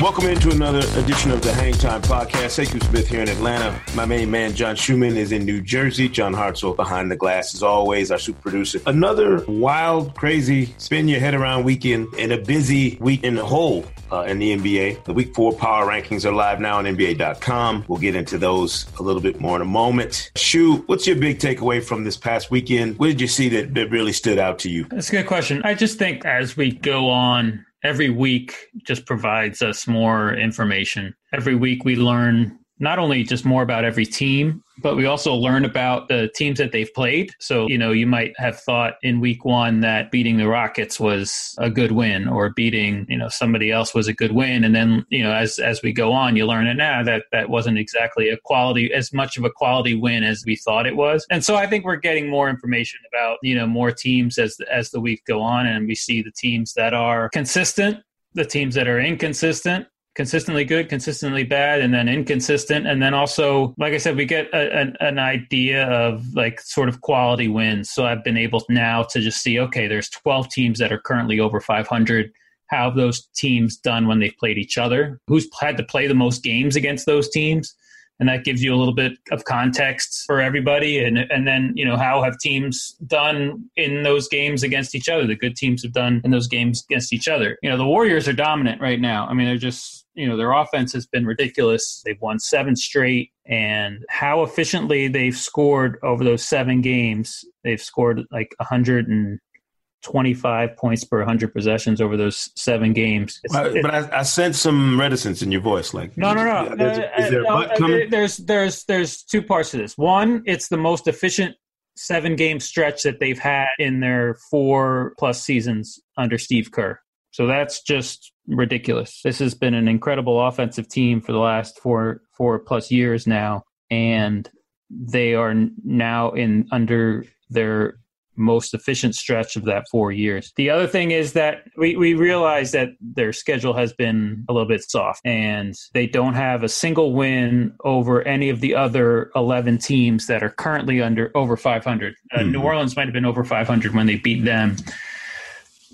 Welcome into another edition of the Hang Time Podcast. Sekou Smith here in Atlanta. My main man, John Schuhmann, is in New Jersey. John Hartzell behind the glass, as always, our super producer. Another wild, crazy, spin your head around weekend and a busy week in the whole uh, in the NBA. The week four power rankings are live now on NBA.com. We'll get into those a little bit more in a moment. Shu, what's your big takeaway from this past weekend? What did you see that, that really stood out to you? That's a good question. I just think as we go on, every week just provides us more information. Every week we learn not only just more about every team, but we also learn about the teams that they've played. So, you know, you might have thought in week one that beating the Rockets was a good win or beating, you know, somebody else was a good win. And then, you know, as as we go on, you learn it now that that wasn't exactly a quality as much of a quality win as we thought it was. And so I think we're getting more information about, you know, more teams as as the week go on and we see the teams that are consistent the teams that are inconsistent consistently good, consistently bad, and then inconsistent. And then also, like I said, we get a, an, an idea of like sort of quality wins. So I've been able now to just see, okay, there's 12 teams that are currently over 500. How have those teams done when they've played each other? Who's had to play the most games against those teams? and that gives you a little bit of context for everybody and and then you know how have teams done in those games against each other the good teams have done in those games against each other you know the warriors are dominant right now i mean they're just you know their offense has been ridiculous they've won seven straight and how efficiently they've scored over those seven games they've scored like 125 points per 100 possessions over those seven games. It's, But, it- but I, I sense some reticence in your voice. Like, no, no, no. Is, Uh, is there no, uh? There's there's there's two parts to this. One, it's the most efficient seven game stretch that they've had in their four plus seasons under Steve Kerr. So that's just ridiculous. This has been an incredible offensive team for the last four four plus years now, and they are now in under their most efficient stretch of that four years. The other thing is that we, we realize that their schedule has been a little bit soft and they don't have a single win over any of the other 11 teams that are currently under over 500. Uh, New Orleans might have been over 500 when they beat them.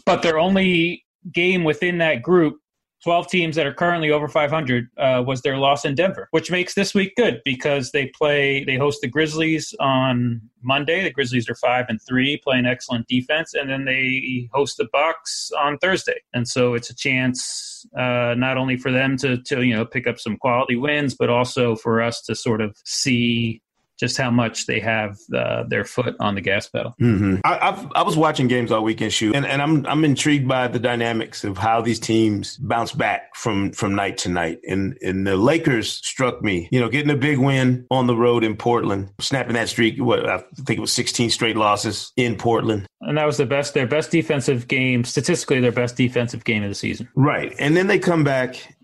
But they're only game within that group 12 teams that are currently over 500 uh, was their loss in Denver, which makes this week good because they play, they host the Grizzlies on Monday. The Grizzlies are five and three, playing excellent defense, and then they host the Bucks on Thursday. And so it's a chance uh, not only for them to, to you know pick up some quality wins, but also for us to sort of see just how much they have uh, their foot on the gas pedal. Mm-hmm. I, I've, I was watching games all weekend, shoot, and, and I'm I'm intrigued by the dynamics of how these teams bounce back from from night to night. And and the Lakers struck me, you know, getting a big win on the road in Portland, snapping that streak. What I think it was 16 straight losses in Portland. And that was the best, their best defensive game, statistically, their best defensive game of the season. Right, and then they come back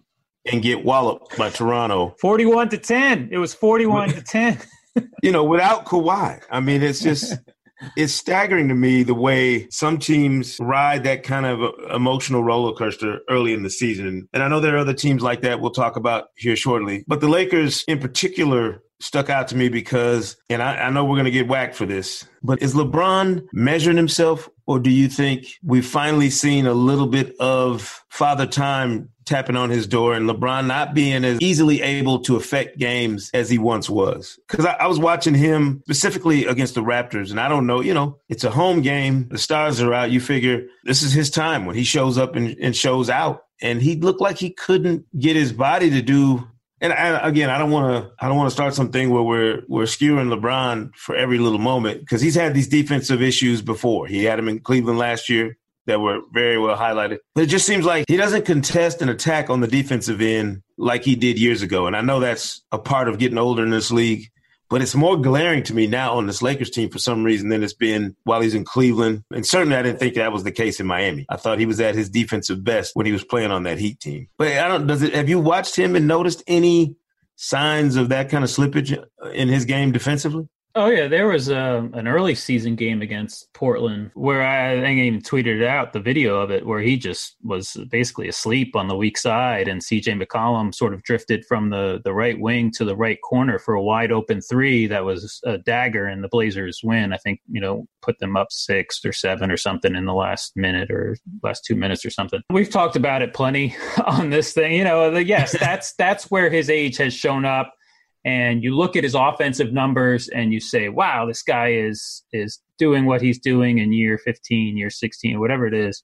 and get walloped by Toronto. 41 to 10. It was 41 to 10. you know, without Kawhi. I mean, it's just it's staggering to me the way some teams ride that kind of emotional roller coaster early in the season. And I know there are other teams like that we'll talk about here shortly. But the Lakers in particular stuck out to me because, and I, I know we're going to get whacked for this, but is LeBron measuring himself or do you think we've finally seen a little bit of Father Time tapping on his door and LeBron not being as easily able to affect games as he once was. Because I, I, was watching him specifically against the Raptors, and I don't know, you know, it's a home game. The stars are out. You figure this is his time when he shows up and, and shows out. And he looked like he couldn't get his body to do and I, again, I don't want to. I don't want to start something where we're we're skewing LeBron for every little moment because he's had these defensive issues before. He had them in Cleveland last year that were very well highlighted. But it just seems like he doesn't contest an attack on the defensive end like he did years ago. And I know that's a part of getting older in this league. But it's more glaring to me now on this Lakers team for some reason than it's been while he's in Cleveland. And certainly I didn't think that was the case in Miami. I thought he was at his defensive best when he was playing on that Heat team. But I don't does it have you watched him and noticed any signs of that kind of slippage in his game defensively? Oh yeah, there was a, uh, an early season game against Portland where I, I think I even tweeted out the video of it where he just was basically asleep on the weak side and CJ McCollum sort of drifted from the the right wing to the right corner for a wide open three that was a dagger and the Blazers win. I think you know put them up six or seven or something in the last minute or last two minutes or something. We've talked about it plenty on this thing. You know, yes, that's that's where his age has shown up and you look at his offensive numbers and you say, "Wow, this guy is is doing what he's doing in year 15, year 16, whatever it is,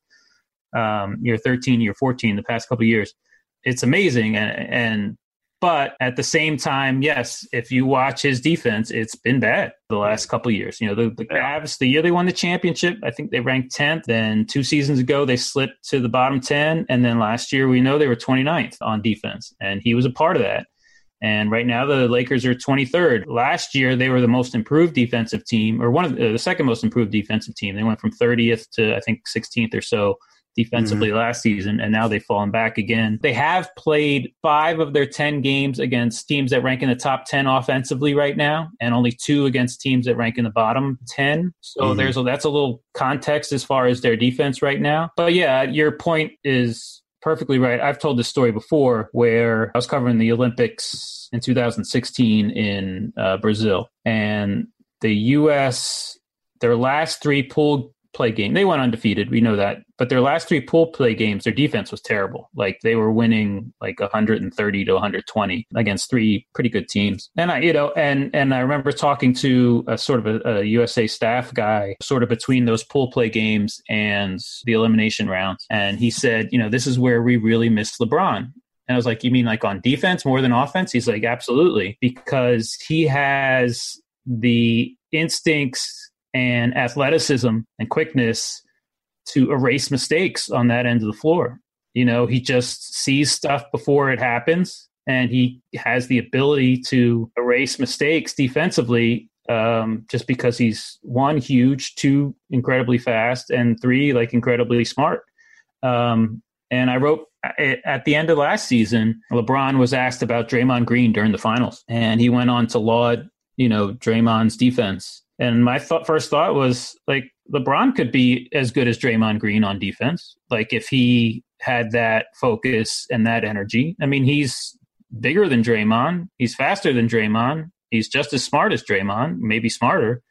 um, year 13, year 14, the past couple years. It's amazing." And, and but at the same time, yes, if you watch his defense, it's been bad the last couple years. You know, the, the Cavs, the year they won the championship, I think they ranked 10th. Then two seasons ago, they slipped to the bottom 10. And then last year, we know they were 29th on defense. And he was a part of that. And right now, the Lakers are 23rd. Last year, they were the most improved defensive team, or one of the, the second most improved defensive team. They went from 30th to I think 16th or so defensively mm-hmm. last season, and now they've fallen back again. They have played five of their 10 games against teams that rank in the top 10 offensively right now, and only two against teams that rank in the bottom 10. So mm-hmm. there's a, that's a little context as far as their defense right now. But yeah, your point is perfectly right. I've told this story before where I was covering the Olympics in 2016 in uh, Brazil, and the U.S. their last three pool play game. They went undefeated. We know that. But their last three pool play games, their defense was terrible. Like they were winning like 130 to 120 against three pretty good teams. And I, you know, and and I remember talking to a sort of a, a USA staff guy, sort of between those pool play games and the elimination rounds, and he said, you know, this is where we really miss LeBron. And I was like, you mean like on defense more than offense? He's like, absolutely, because he has the instincts and athleticism and quickness to erase mistakes on that end of the floor. You know, he just sees stuff before it happens and he has the ability to erase mistakes defensively um, just because he's one huge, two incredibly fast, and three like incredibly smart. Um, and I wrote at the end of last season, LeBron was asked about Draymond Green during the finals, and he went on to laud, you know, Draymond's defense and my thought, first thought was like LeBron could be as good as Draymond Green on defense. Like if he had that focus and that energy. I mean, he's bigger than Draymond. He's faster than Draymond. He's just as smart as Draymond, maybe smarter.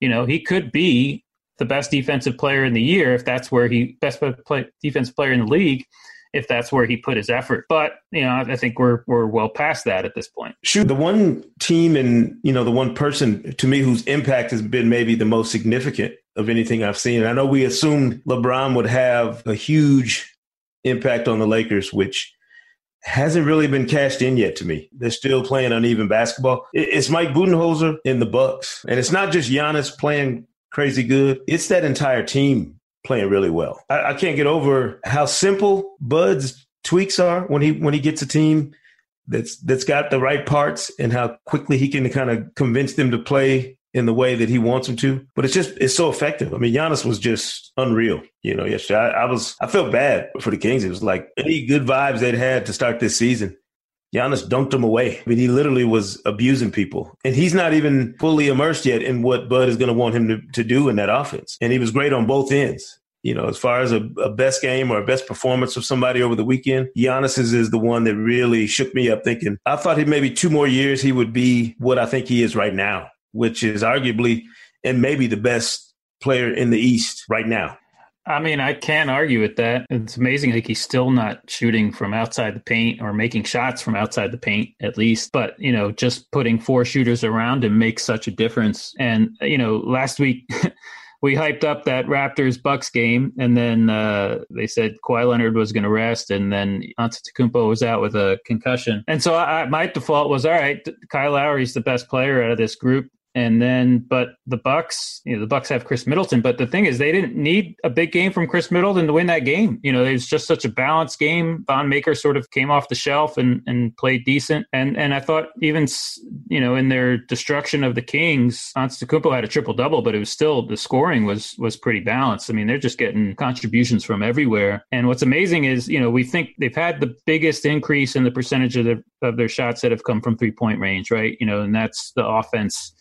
You know, he could be the best defensive player in the year if that's where he best play, defensive player in the league if that's where he put his effort. But you know, I think we're we're well past that at this point. Shoot, the one team and you know the one person to me whose impact has been maybe the most significant of anything I've seen. And I know we assumed LeBron would have a huge impact on the Lakers, which hasn't really been cashed in yet to me. They're still playing uneven basketball. It's Mike Budenholzer in the Bucks, and it's not just Giannis playing crazy good. It's that entire team playing really well. I, I can't get over how simple Bud's tweaks are when he when he gets a team that's that's got the right parts and how quickly he can kind of convince them to play in the way that he wants them to. But it's just it's so effective. I mean, Giannis was just unreal. You know, yesterday I, I was I felt bad for the Kings. It was like any good vibes they'd had to start this season. Giannis dunked him away. I mean, he literally was abusing people. And he's not even fully immersed yet in what Bud is going to want him to, to do in that offense. And he was great on both ends. You know, as far as a, a best game or a best performance of somebody over the weekend, Giannis's is the one that really shook me up thinking, I thought he maybe two more years he would be what I think he is right now, which is arguably and maybe the best player in the East right now. I mean, I can't argue with that. It's amazing. Like he's still not shooting from outside the paint or making shots from outside the paint, at least. But you know, just putting four shooters around him makes such a difference. And you know, last week. we hyped up that Raptors Bucks game, and then uh, they said Kawhi Leonard was going to rest, and then Antetokounmpo was out with a concussion, and so I, my default was all right. Kyle Lowry's the best player out of this group and then but the bucks you know the bucks have khris middleton but the thing is they didn't need a big game from khris middleton to win that game. You know it was just such a balanced game. Thon Maker sort of came off the shelf and and played decent. And and i thought even you know in their destruction of the kings Antetokounmpo had a triple double but it was still the scoring was was pretty balanced. I mean they're just getting contributions from everywhere. And what's amazing is you know we think they've had the biggest increase in the percentage of their of their shots that have come from three point range right? You know and that's the offense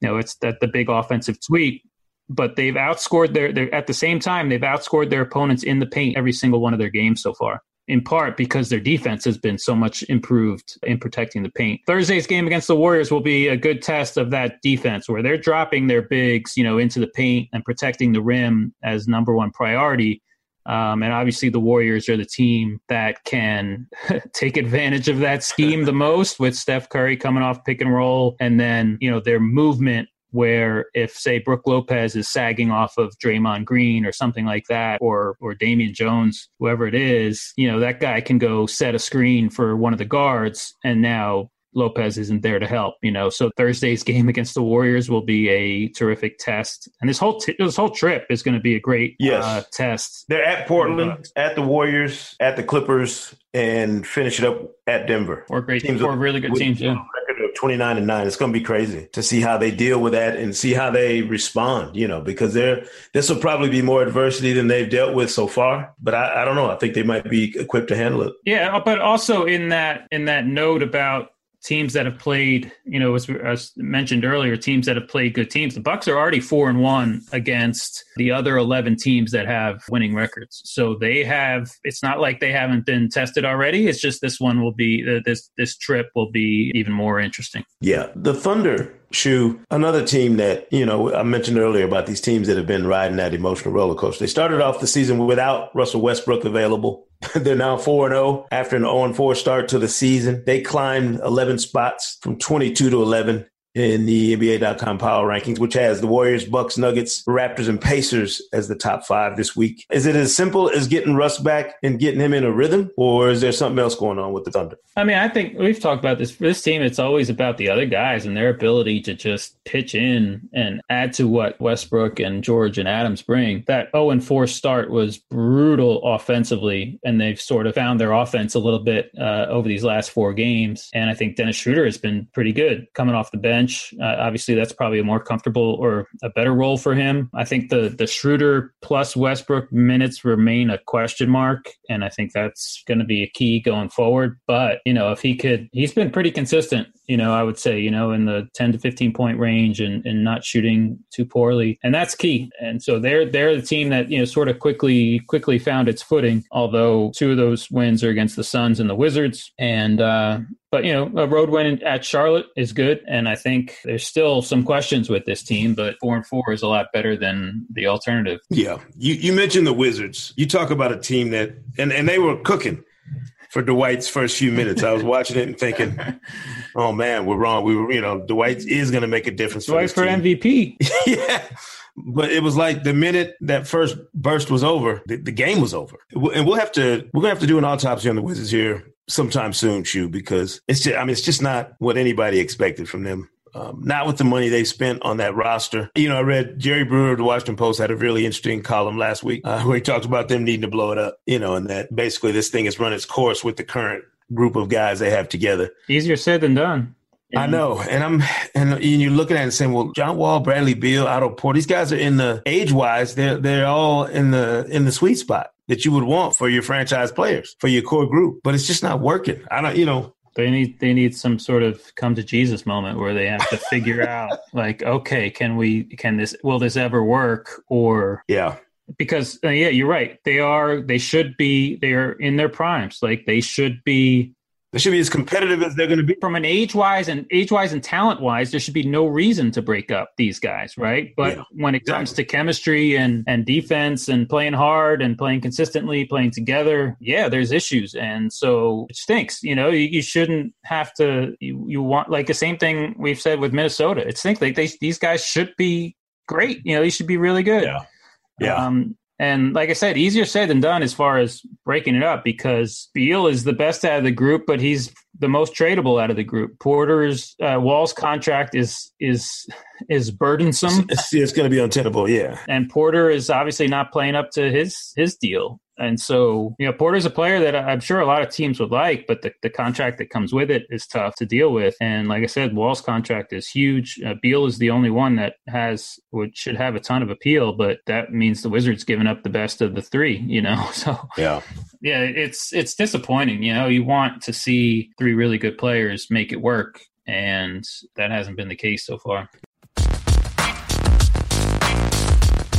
you know, it's that the big offensive tweak. But they've outscored their, their at the same time they've outscored their opponents in the paint every single one of their games so far. In part because their defense has been so much improved in protecting the paint. Thursday's game against the Warriors will be a good test of that defense, where they're dropping their bigs, you know, into the paint and protecting the rim as number one priority um, and obviously, the Warriors are the team that can take advantage of that scheme the most with Steph Curry coming off pick and roll. And then, you know, their movement where if say Brook Lopez is sagging off of Draymond Green or something like that, or or Damian Jones, whoever it is, you know, that guy can go set a screen for one of the guards and now Lopez isn't there to help, you know. So Thursday's game against the Warriors will be a terrific test, and this whole t- this whole trip is going to be a great yes. uh, test. They're at Portland, at the Warriors, at the Clippers, and finish it up at Denver. Four great teams, four really good teams. Yeah. Record of twenty nine and nine. It's going to be crazy to see how they deal with that and see how they respond. You know, because they're this will probably be more adversity than they've dealt with so far. But I, I don't know. I think they might be equipped to handle it. Yeah, but also in that in that note about teams that have played, you know, as, as, mentioned earlier, teams that have played good teams. The Bucks are already four and one against the other eleven teams that have winning records. So they have. It's not like they haven't been tested already. It's just this one will be this this trip will be even more interesting. Yeah, the Thunder Shu, another team that, you know, I mentioned earlier about these teams that have been riding that emotional roller coaster. They started off the season without Russell Westbrook available. They're now 4 0 after an 0 4 start to the season. They climbed 11 spots from 22 to 11 in the NBA.com power rankings, which has the Warriors, Bucks, Nuggets, Raptors, and Pacers as the top five this week. Is it as simple as getting Russ back and getting him in a rhythm, or is there something else going on with the Thunder? I mean, I think we've talked about this. For this team, it's always about the other guys and their ability to just pitch in and add to what Westbrook and George and Adams bring. That 0 and 4 start was brutal offensively, and they've sort of found their offense a little bit uh, over these last four games. And I think Dennis Schroeder has been pretty good coming off the bench bench. Uh, obviously, that's probably a more comfortable or a better role for him. I think the the Schroeder plus Westbrook minutes remain a question mark, and I think that's going to be a key going forward. But you know, if he could, he's been pretty consistent. You know, I would say you know in the ten to fifteen point range and, and not shooting too poorly, and that's key. And so they're they're the team that you know sort of quickly quickly found its footing. Although two of those wins are against the Suns and the Wizards, and uh, but you know, a road win at Charlotte is good, and I think there's still some questions with this team. But four and four is a lot better than the alternative. Yeah, you you mentioned the Wizards. You talk about a team that and and they were cooking for Dwight's first few minutes. I was watching it and thinking, "Oh man, we're wrong. We were, you know, Dwight is going to make a difference." Dwight for, for MVP. yeah. But it was like the minute that first burst was over, the, the game was over. And we'll have to we're gonna have to do an autopsy on the Wizards here sometime soon, Shu, because it's just I mean it's just not what anybody expected from them. Um, not with the money they spent on that roster. You know, I read Jerry Brewer of the Washington Post had a really interesting column last week uh, where he talked about them needing to blow it up. You know, and that basically this thing has run its course with the current group of guys they have together. Easier said than done. I know, and I'm and you're looking at it and saying, well, John Wall, Bradley Beal, Otto Porter, these guys are in the age wise, they're they're all in the in the sweet spot that you would want for your franchise players, for your core group. But it's just not working. I don't, you know. They need they need some sort of come to Jesus moment where they have to figure out like, okay, can we can this will this ever work? Or yeah. Because uh, yeah you're right. They are they should be they are in their primes. Like they should be They should be as competitive as they're going to be. From an age wise and age wise and talent wise, there should be no reason to break up these guys, right? But Yeah, when it comes to chemistry and and defense and playing hard and playing consistently, playing together, yeah, there's issues, and so it stinks. You know, you, you shouldn't have to. You, you want like the same thing we've said with Minnesota. It stinks. Like they, these guys should be great. You know, they should be really good. Yeah. Yeah. Um, and like I said, easier said than done as far as breaking it up because Beal is the best out of the group, but he's the most tradable out of the group. Porter's uh, Wall's contract is is is burdensome, It's, it's going to be untenable. Yeah. and Porter is obviously not playing up to his his deal. And so, you know, Porter's a player that I'm sure a lot of teams would like, but the, the contract that comes with it is tough to deal with. And like I said, Wall's contract is huge. Uh, Beal is the only one that has, which should have a ton of appeal, but that means the Wizards giving up the best of the three, you know? So, Yeah. yeah, it's, it's disappointing. You know, you want to see three really good players make it work. And that hasn't been the case so far.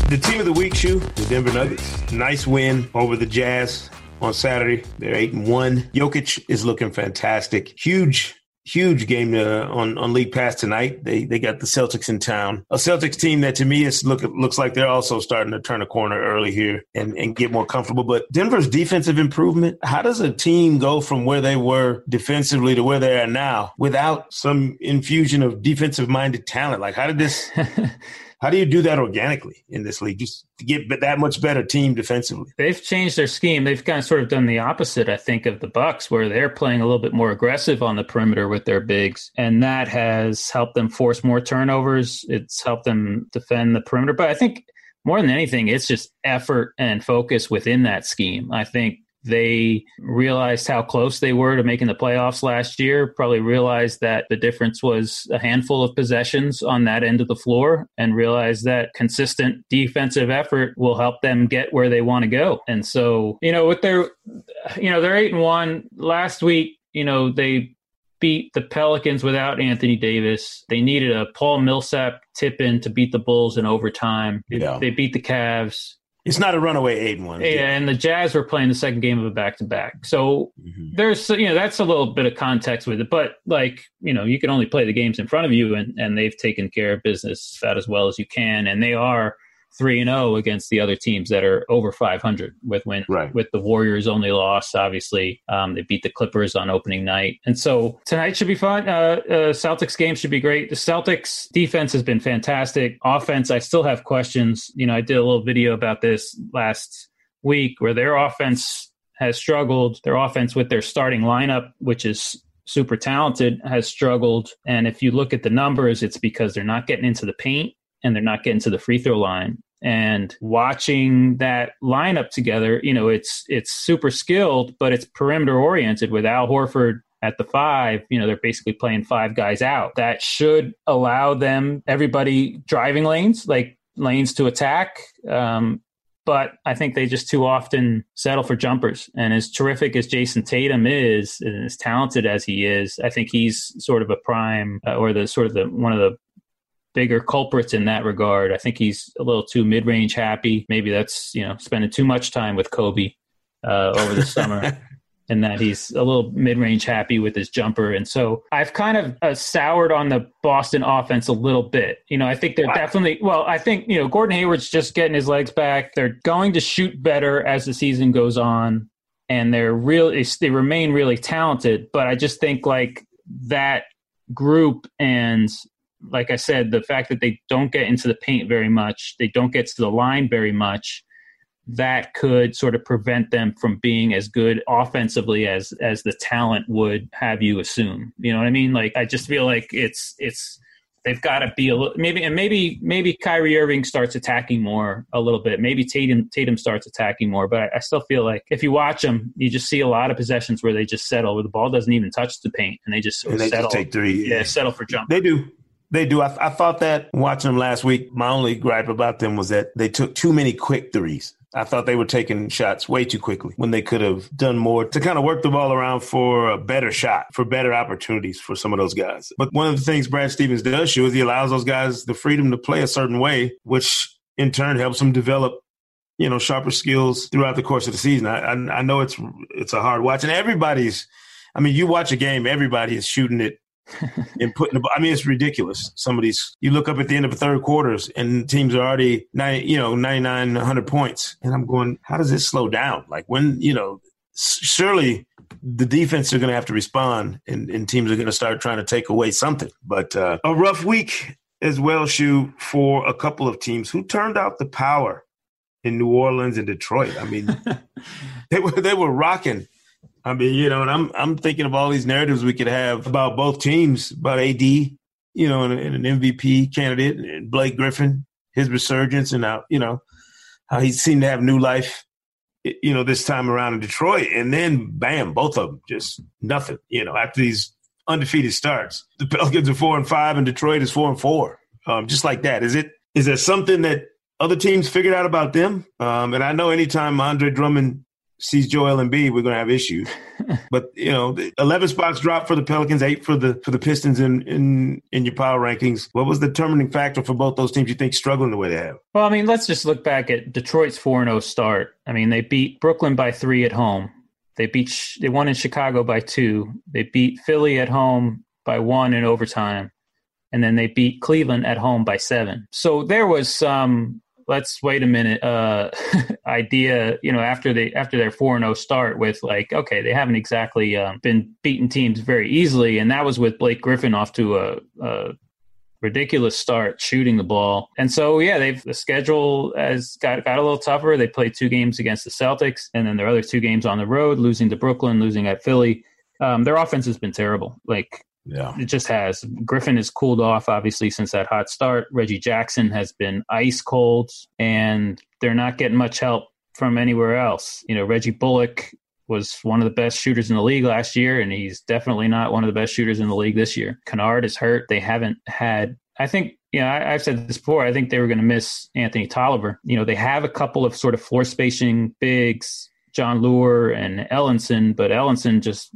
The team of the week, Shu, the Denver Nuggets. Nice win over the Jazz on Saturday. They're eight and one. Jokic is looking fantastic. Huge, huge game uh, on on League Pass tonight. They they got the Celtics in town. A Celtics team that to me is look looks like they're also starting to turn a corner early here and and get more comfortable. But Denver's defensive improvement. How does a team go from where they were defensively to where they are now without some infusion of defensive minded talent? Like how did this? How do you do that organically in this league? Just to get that much better team defensively. They've changed their scheme. They've kind of sort of done the opposite, I think, of the Bucks, where they're playing a little bit more aggressive on the perimeter with their bigs, and that has helped them force more turnovers. It's helped them defend the perimeter. But I think more than anything, it's just effort and focus within that scheme. I think they realized how close they were to making the playoffs last year, probably realized that the difference was a handful of possessions on that end of the floor, and realized that consistent defensive effort will help them get where they want to go. And so, you know, with their, you know, they're eight and one last week, you know, they beat the Pelicans without Anthony Davis. They needed a Paul Millsap tip in to beat the Bulls in overtime. Yeah. They beat the Cavs. It's not a runaway eight and one. Yeah, and the Jazz were playing the second game of a back to back. So Mhm. there's you know that's a little bit of context with it, but like you know you can only play the games in front of you, and and they've taken care of business about as well as you can, and they are three and zero against the other teams that are over 500 with win Right. with the Warriors only loss. Obviously, um, they beat the Clippers on opening night, and so tonight should be fun. Uh, uh, Celtics game should be great. The Celtics defense has been fantastic. Offense, I still have questions. You know, I did a little video about this last week where their offense has struggled. Their offense with their starting lineup, which is super talented, has struggled. And if you look at the numbers, it's because they're not getting into the paint and they're not getting to the free throw line. And watching that lineup together, you know, it's it's super skilled, but it's perimeter oriented with Al Horford at the five, you know, they're basically playing five guys out. That should allow them everybody driving lanes, like lanes to attack. Um, but I think they just too often settle for jumpers. And as terrific as Jayson Tatum is, and as talented as he is, I think he's sort of a prime uh, or the sort of the one of the bigger culprits in that regard. I think he's a little too mid-range happy. Maybe that's you know spending too much time with Kobe uh, over the summer. And that he's a little mid-range happy with his jumper, and so I've kind of uh, soured on the Boston offense a little bit. You know, I think they're definitely well. I think you know Gordon Hayward's just getting his legs back. They're going to shoot better as the season goes on, and they're really they remain really talented. But I just think like that group and like I said, the fact that they don't get into the paint very much, they don't get to the line very much, that could sort of prevent them from being as good offensively as as the talent would have you assume. You know what I mean? Like I just feel like it's it's they've got to be a little maybe and maybe maybe Kyrie Irving starts attacking more a little bit. Maybe Tatum Tatum starts attacking more, but I, I still feel like if you watch them, you just see a lot of possessions where they just settle, where the ball doesn't even touch the paint, and they just sort and of they settle. take three. yeah, settle for jump. They do. They do. I, I thought that watching them last week, my only gripe about them was that they took too many quick threes. I thought they were taking shots way too quickly when they could have done more to kind of work the ball around for a better shot, for better opportunities for some of those guys. But one of the things Brad Stevens does show is he allows those guys the freedom to play a certain way, which in turn helps them develop you know sharper skills throughout the course of the season. I, I, I know it's it's a hard watch, and everybody's I mean, you watch a game, everybody is shooting it and putting the. I mean, it's ridiculous. Some of these, you look up at the end of the third quarters, and teams are already nine, you know, 99, 100 points, and I'm going, how does this slow down? Like when you know, surely the defense are going to have to respond, and, and teams are going to start trying to take away something. But uh, a rough week as well, Shu, for a couple of teams who turned out the power in New Orleans and Detroit. I mean, they were they were rocking. I mean, you know, and I'm I'm thinking of all these narratives we could have about both teams, about AD, you know, and, and an MVP candidate, and Blake Griffin, his resurgence, and how you know how he seemed to have new life, you know, this time around in Detroit, and then bam, both of them just nothing. You know, after these undefeated starts, the Pelicans are four and five, and Detroit is four and four, um, just like that. Is it? Is there something that other teams figured out about them. Um, and I know anytime Andre Drummond sees Joel Embiid, we're going to have issues. but you know, eleven spots dropped for the Pelicans, eight for the for the Pistons in in in your power rankings. What was the determining factor for both those teams? You think struggling the way they have? Well, I mean, let's just look back at Detroit's four and zero start. I mean, they beat Brooklyn by three at home. They beat they won in Chicago by two. They beat Philly at home by one in overtime and then they beat Cleveland at home by seven. So there was some let's wait a minute uh, idea you know after they after their 4-0 start with like okay they haven't exactly um, been beating teams very easily and that was with blake griffin off to a, a ridiculous start shooting the ball. And so, yeah, they've the schedule has got, got a little tougher. They played two games against the Celtics and then their other two games on the road, losing to Brooklyn, losing at Philly. Um, their offense has been terrible. Like yeah. It just has. Griffin has cooled off, obviously, since that hot start. Reggie Jackson has been ice cold, and they're not getting much help from anywhere else. You know, Reggie Bullock was one of the best shooters in the league last year, and he's definitely not one of the best shooters in the league this year. Kennard is hurt. They haven't had, I think, you know, I, have said this before. I think they were going to miss Anthony Tolliver. You know, they have a couple of sort of floor spacing bigs, Jon Leuer and Ellenson, but Ellenson just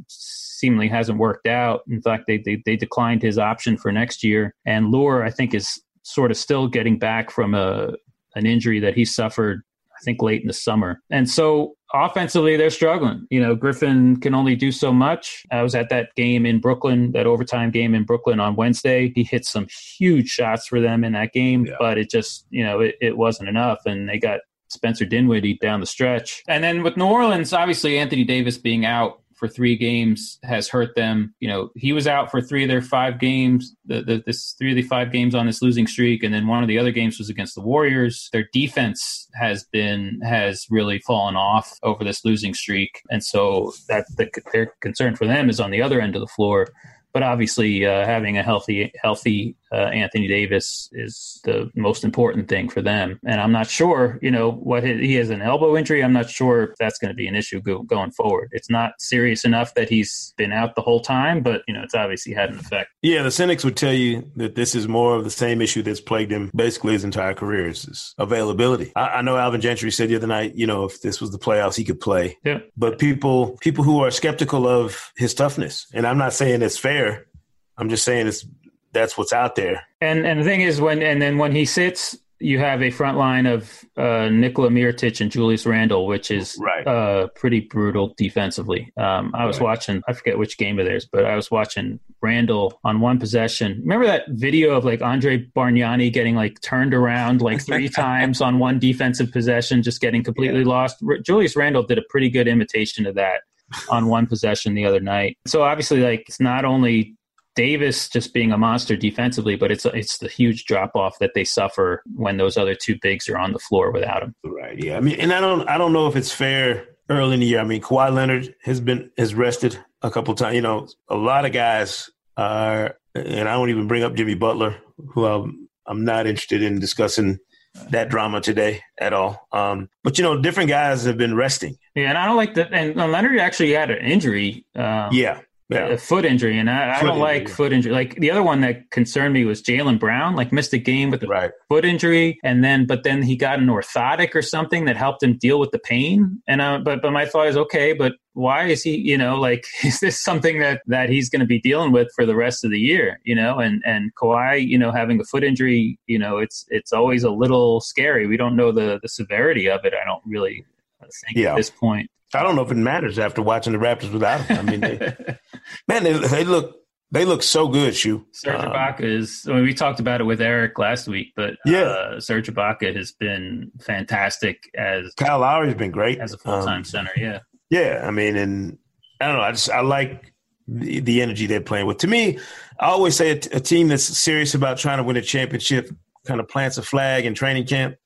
seemingly hasn't worked out. In fact, they, they, they declined his option for next year. And Leuer, I think, is sort of still getting back from a an injury that he suffered, I think, late in the summer. And so offensively, they're struggling. You know, Griffin can only do so much. I was at that game in Brooklyn, that overtime game in Brooklyn on Wednesday. He hit some huge shots for them in that game, yeah. but it just, you know, it, it wasn't enough. And they got Spencer Dinwiddie down the stretch. And then with New Orleans, obviously Anthony Davis being out for three games has hurt them. You know, he was out for three of their five games, the, the, this three of the five games on this losing streak, and then one of the other games was against the Warriors. Their defense has been has really fallen off over this losing streak, and so that the, their concern for them is on the other end of the floor but obviously uh, having a healthy healthy uh, Anthony Davis is the most important thing for them. And I'm not sure, you know, what his, he has an elbow injury. I'm not sure if that's going to be an issue go, going forward. It's not serious enough that he's been out the whole time, but you know, it's obviously had an effect. Yeah, the cynics would tell you that this is more of the same issue that's plagued him basically his entire career is availability. I, I know Alvin Gentry said the other night, you know, if this was the playoffs, he could play. Yeah. But people people who are skeptical of his toughness, and I'm not saying it's fair I'm just saying it's that's what's out there. And and the thing is when and then when he sits, you have a front line of uh, Nikola Mirotic and Julius Randle, which is right. uh, pretty brutal defensively. Um, I was right. watching, I forget which game of theirs, but I was watching Randle on one possession. Remember that video of like Andre Bargnani getting like turned around like three times on one defensive possession, just getting completely yeah. lost? R- Julius Randle did a pretty good imitation of that on one possession the other night. So obviously, like it's not only Davis just being a monster defensively, but it's it's the huge drop off that they suffer when those other two bigs are on the floor without him. Right. Yeah. I mean, and I don't I don't know if it's fair early in the year. I mean, Kawhi Leonard has been has rested a couple times. You know, a lot of guys are, and I won't even bring up Jimmy Butler, who I'm I'm not interested in discussing that drama today at all. Um, but you know, different guys have been resting. Yeah, and I don't like that. And Leonard actually had an injury. Um, yeah, yeah. a foot injury, and I, I don't injury. like foot injury. Like the other one that concerned me was Jaylen Brown. Like missed a game with a right. foot injury, and then but then he got an orthotic or something that helped him deal with the pain. And uh, but but my thought is okay, but why is he? You know, like is this something that that he's going to be dealing with for the rest of the year? You know, and and Kawhi, you know, having a foot injury, you know, it's it's always a little scary. We don't know the the severity of it. I don't really think yeah. at this point. I don't know if it matters after watching the Raptors without him. I mean, they, Man, they, they look they look so good, Shu. Serge Um, Ibaka is. I mean, we talked about it with Eric last week, but Yeah. uh, Serge Ibaka has been fantastic as Kyle Lowry's been great as a full time Um, center. Yeah, Yeah, I mean, and I don't know. I just I like the, the energy they're playing with. To me, I always say a, t- a team that's serious about trying to win a championship kind of plants a flag in training camp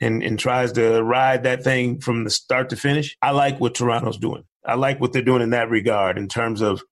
and and tries to ride that thing from the start to finish. I like what Toronto's doing. I like what they're doing in that regard in terms of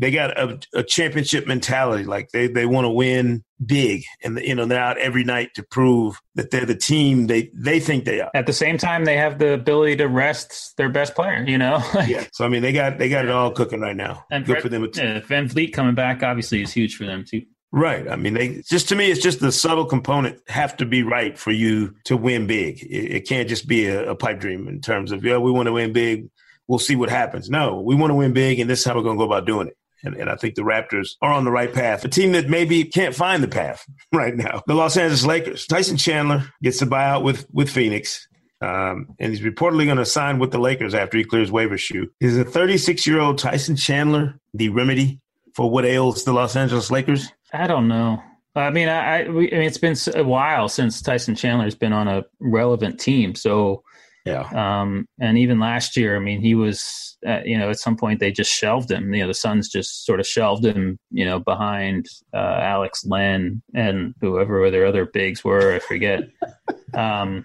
they got a, a championship mentality. Like they, they want to win big, and you know they're out every night to prove that they're the team they they think they are. at the same time, they have the ability to rest their best player. You know, Yeah. So I mean, they got they got it all cooking right now. and Good Fred- for them. yeah, VanVleet coming back obviously is huge for them too. Right. I mean, they just to me, it's just the subtle component have to be right for you to win big. It, it can't just be a, a pipe dream in terms of yeah, we want to win big. We'll see what happens. No, we want to win big, and this is how we're going to go about doing it. And, and I think the Raptors are on the right path. A team that maybe can't find the path right now. The Los Angeles Lakers. Tyson Chandler gets the buyout with with Phoenix. Um, and he's reportedly going to sign with the Lakers after he clears waiver Shu. Is a 36 year old Tyson Chandler the remedy for what ails the Los Angeles Lakers? I don't know. I mean, I, I, we, I mean, it's been a while since Tyson Chandler's been on a relevant team. So, Yeah. um, and even last year, I mean, he was, uh, you know, at some point they just shelved him. You know, the Suns just sort of shelved him, you know, behind uh, Alex Len and whoever their other bigs were. I forget. Um,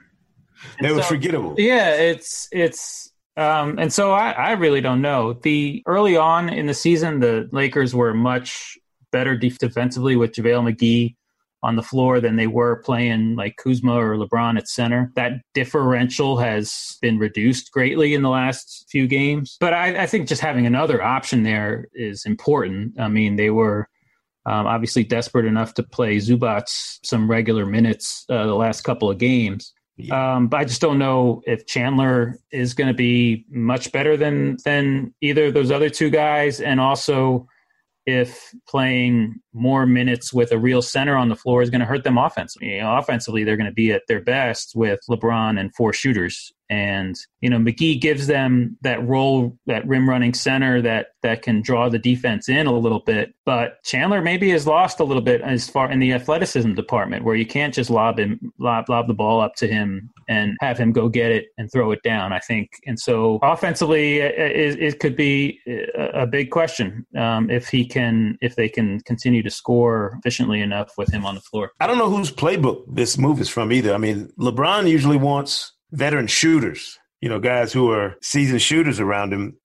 were so- forgettable. yeah, it's it's um and so I, I really don't know. The early on in the season the Lakers were much better defensively with JaVale McGee on the floor than they were playing like Kuzma or LeBron at center. That differential has been reduced greatly in the last few games. But I, I think just having another option there is important. I mean, they were um, obviously desperate enough to play Zubac some regular minutes uh, the last couple of games. Um, but I just don't know if Chandler is going to be much better than than either of those other two guys, and also if playing more minutes with a real center on the floor is going to hurt them offensively. You know, offensively, they're going to be at their best with LeBron and four shooters. And you know, McGee gives them that role, that rim running center that that can draw the defense in a little bit. But Chandler maybe has lost a little bit as far in the athleticism department, where you can't just lob him, lob, lob the ball up to him and have him go get it and throw it down. I think, and so offensively, it, it, could be a big question um, if he can, if they can continue to score efficiently enough with him on the floor. I don't know whose playbook this move is from either. I mean, LeBron usually wants veteran shooters, you know, guys who are seasoned shooters around him.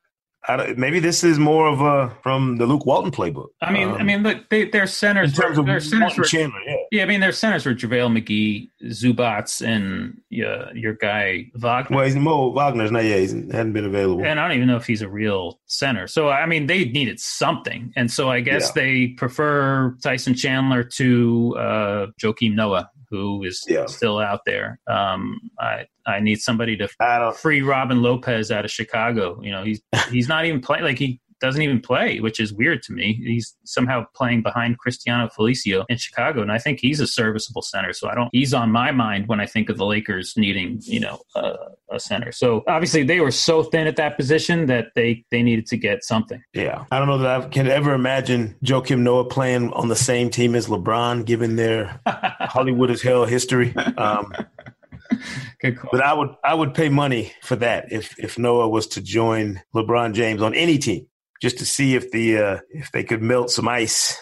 I maybe this is more of a from the Luke Walton playbook. I mean, I Um, mean, look, they, their centers, in terms of their centers were, Chandler, yeah. yeah, I mean, their centers were JaVale McGee, Zubac, and yeah, your guy Wagner. Well, he's Mo Wagner's not. Yeah, he hadn't been available. and I don't even know if he's a real center. So I mean, they needed something, and so I guess Yeah. they prefer Tyson Chandler to uh, Joakim Noah, who is Yeah. still out there. Um, I I need somebody to free Robin Lopez out of Chicago. You know, he's he's not even playing like he doesn't even play, which is weird to me. He's somehow playing behind Cristiano Felicio in Chicago, and I think he's a serviceable center. So I don't. He's on my mind when I think of the Lakers needing, you know, a, a center. So obviously they were so thin at that position that they they needed to get something. Yeah, I don't know that I can ever imagine Joakim Noah playing on the same team as LeBron, given their Hollywood as hell history. Um, Good call. But I would I would pay money for that if if Noah was to join LeBron James on any team, just to see if the uh, if they could melt some ice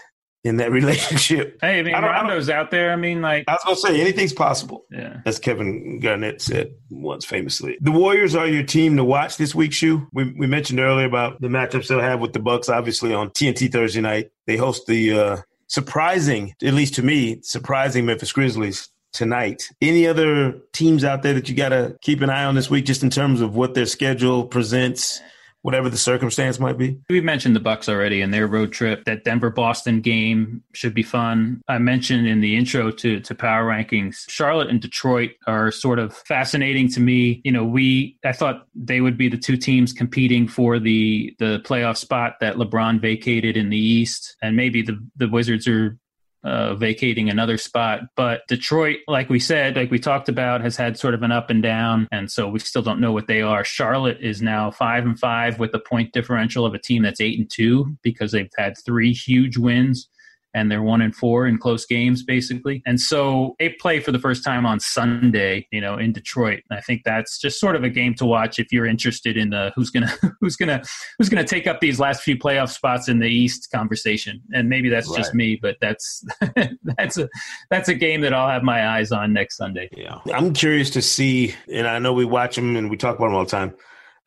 in that relationship. Hey, I mean, I don't- I Rondo's out there. I mean, like, I was gonna say anything's possible, yeah. as Kevin Garnett said once famously. The Warriors are your team to watch this week. Shu, we we mentioned earlier about the matchups they'll have with the Bucks. Obviously on TNT Thursday night, they host the uh, surprising, at least to me, surprising Memphis Grizzlies tonight. Any other teams out there that you got to keep an eye on this week, just in terms of what their schedule presents, whatever the circumstance might be? We mentioned the Bucks already and their road trip. That Denver Boston game should be fun. I mentioned in the intro to to power rankings, Charlotte and Detroit are sort of fascinating to me. You know, we I thought they would be the two teams competing for the the playoff spot that LeBron vacated in the East, and maybe the the Wizards are uh, vacating another spot. But Detroit, like we said, like we talked about, has had sort of an up and down, and so we still don't know what they are. Charlotte is now five and five with a point differential of a team that's eight and two because they've had three huge wins and they're one and four in close games basically. And so they play for the first time on Sunday, you know, in Detroit. And I think that's just sort of a game to watch if you're interested in the who's gonna who's gonna who's gonna take up these last few playoff spots in the East conversation. And maybe that's right. just me, but that's that's a that's a game that I'll have my eyes on next Sunday. Yeah, I'm curious to see, and I know we watch them and we talk about them all the time.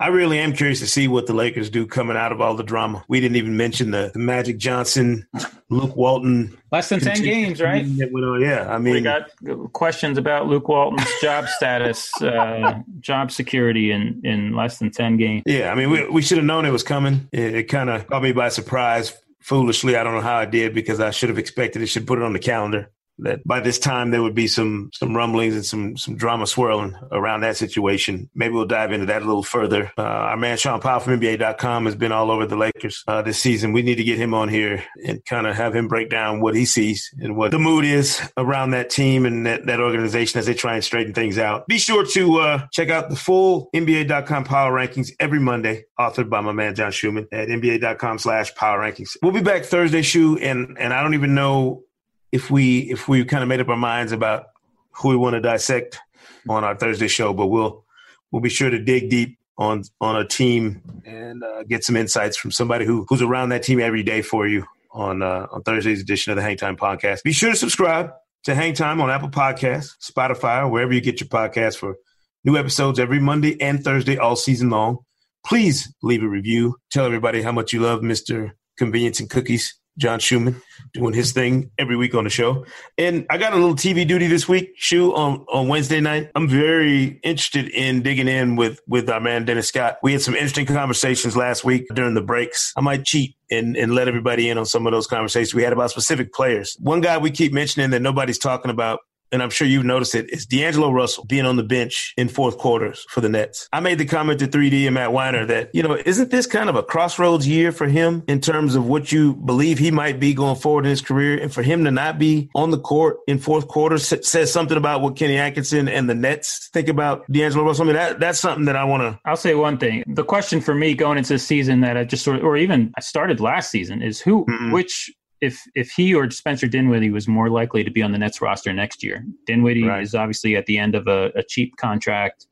I really am curious to see what the Lakers do coming out of all the drama. We didn't even mention the, the Magic Johnson, Luke Walton. Less than 10 games, right? Yeah. I mean, we got questions about Luke Walton's job status, uh, job security in, in less than 10 games. Yeah. I mean, we, we should have known it was coming. It, it kind of caught me by surprise foolishly. I don't know how I did because I should have expected it, should put it on the calendar that by this time there would be some some rumblings and some some drama swirling around that situation. Maybe we'll dive into that a little further. Uh, our man Shaun Powell from NBA.com has been all over the Lakers uh, this season. We need to get him on here and kind of have him break down what he sees and what the mood is around that team and that, that organization as they try and straighten things out. Be sure to uh, check out the full NBA.com power rankings every Monday, authored by my man John Schuhmann at NBA.com slash power rankings. We'll be back Thursday, Shu, and and I don't even know if we if we kind of made up our minds about who we want to dissect on our Thursday show, but we'll we'll be sure to dig deep on on a team and uh, get some insights from somebody who who's around that team every day for you on uh, on Thursday's edition of the Hang Time Podcast. Be sure to subscribe to Hang Time on Apple Podcasts, Spotify, wherever you get your podcasts for new episodes every Monday and Thursday all season long. Please leave a review. Tell everybody how much you love Mr. Convenience and Cookies John Schuhmann doing his thing every week on the show. And I got a little TV duty this week, Shu, on, on Wednesday night. I'm very interested in digging in with, with our man Dennis Scott. We had some interesting conversations last week during the breaks. I might cheat and, and let everybody in on some of those conversations we had about specific players. One guy we keep mentioning that nobody's talking about and I'm sure you've noticed it, is D'Angelo Russell being on the bench in fourth quarters for the Nets. I made the comment to 3D and Matt Winer that, you know, isn't this kind of a crossroads year for him in terms of what you believe he might be going forward in his career? And for him to not be on the court in fourth quarters says something about what Kenny Atkinson and the Nets think about D'Angelo Russell. I mean, that, that's something that I want to. I'll say one thing. The question for me going into the season that I just sort of, or even I started last season is who, mm-hmm. which if if he or Spencer Dinwiddie was more likely to be on the Nets roster next year. Dinwiddie right. is obviously at the end of a, a cheap contract,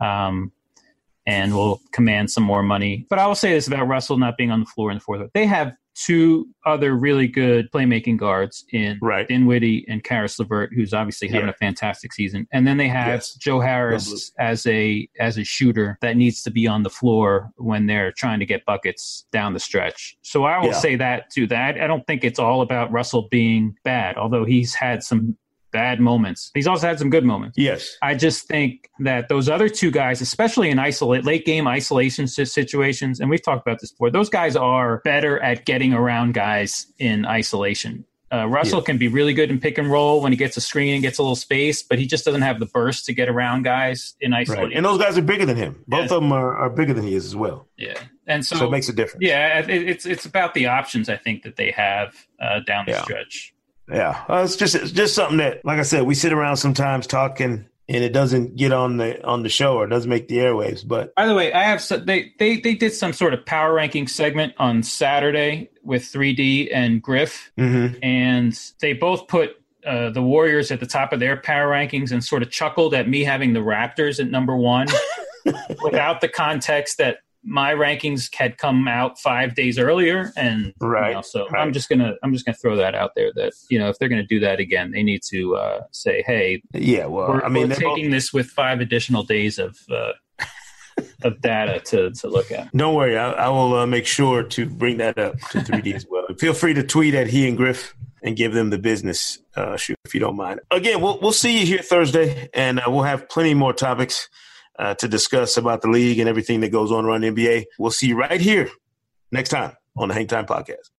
um, and will command some more money. But I will say this about Russell not being on the floor in the fourth. They have two other really good playmaking guards in right. Dinwiddie and Caris LeVert, who's obviously having yeah. a fantastic season. And then they have yes. Joe Harris as a as a shooter that needs to be on the floor when they're trying to get buckets down the stretch. So I will yeah. say that too. That I don't think it's all about Russell being bad, although he's had some bad moments. He's also had some good moments. Yes. I just think that those other two guys, especially in isolate late game isolation situations, and we've talked about this before, those guys are better at getting around guys in isolation. Uh, Russell yeah. can be really good in pick and roll when he gets a screen and gets a little space, but he just doesn't have the burst to get around guys in isolation. Right. And those guys are bigger than him. Both yeah. of them are, are, bigger than he is as well. Yeah, and so, so, it makes a difference. Yeah, it, it's it's about the options I think that they have uh, down the yeah. stretch. Yeah, uh, it's just it's just something that, like I said, we sit around sometimes talking, and it doesn't get on the on the show or doesn't make the airwaves. But by the way, I have some, they they they did some sort of power ranking segment on Saturday with 3D and Griff, mm-hmm. and they both put uh, the Warriors at the top of their power rankings and sort of chuckled at me having the Raptors at number one without the context that my rankings had come out five days earlier, and right. You know, so right. I'm just gonna I'm just gonna throw that out there that you know if they're gonna do that again, they need to uh, say, hey, yeah, well, we're, I mean, we're taking both... this with five additional days of. Uh, of data to, to look at. Don't worry, I, I will uh, make sure to bring that up to 3D as well. Feel free to tweet at he and Griff and give them the business, uh, shoot, if you don't mind. Again, we'll we'll see you here Thursday, and uh, we'll have plenty more topics uh, to discuss about the league and everything that goes on around the NBA. We'll see you right here next time on the Hang Time Podcast.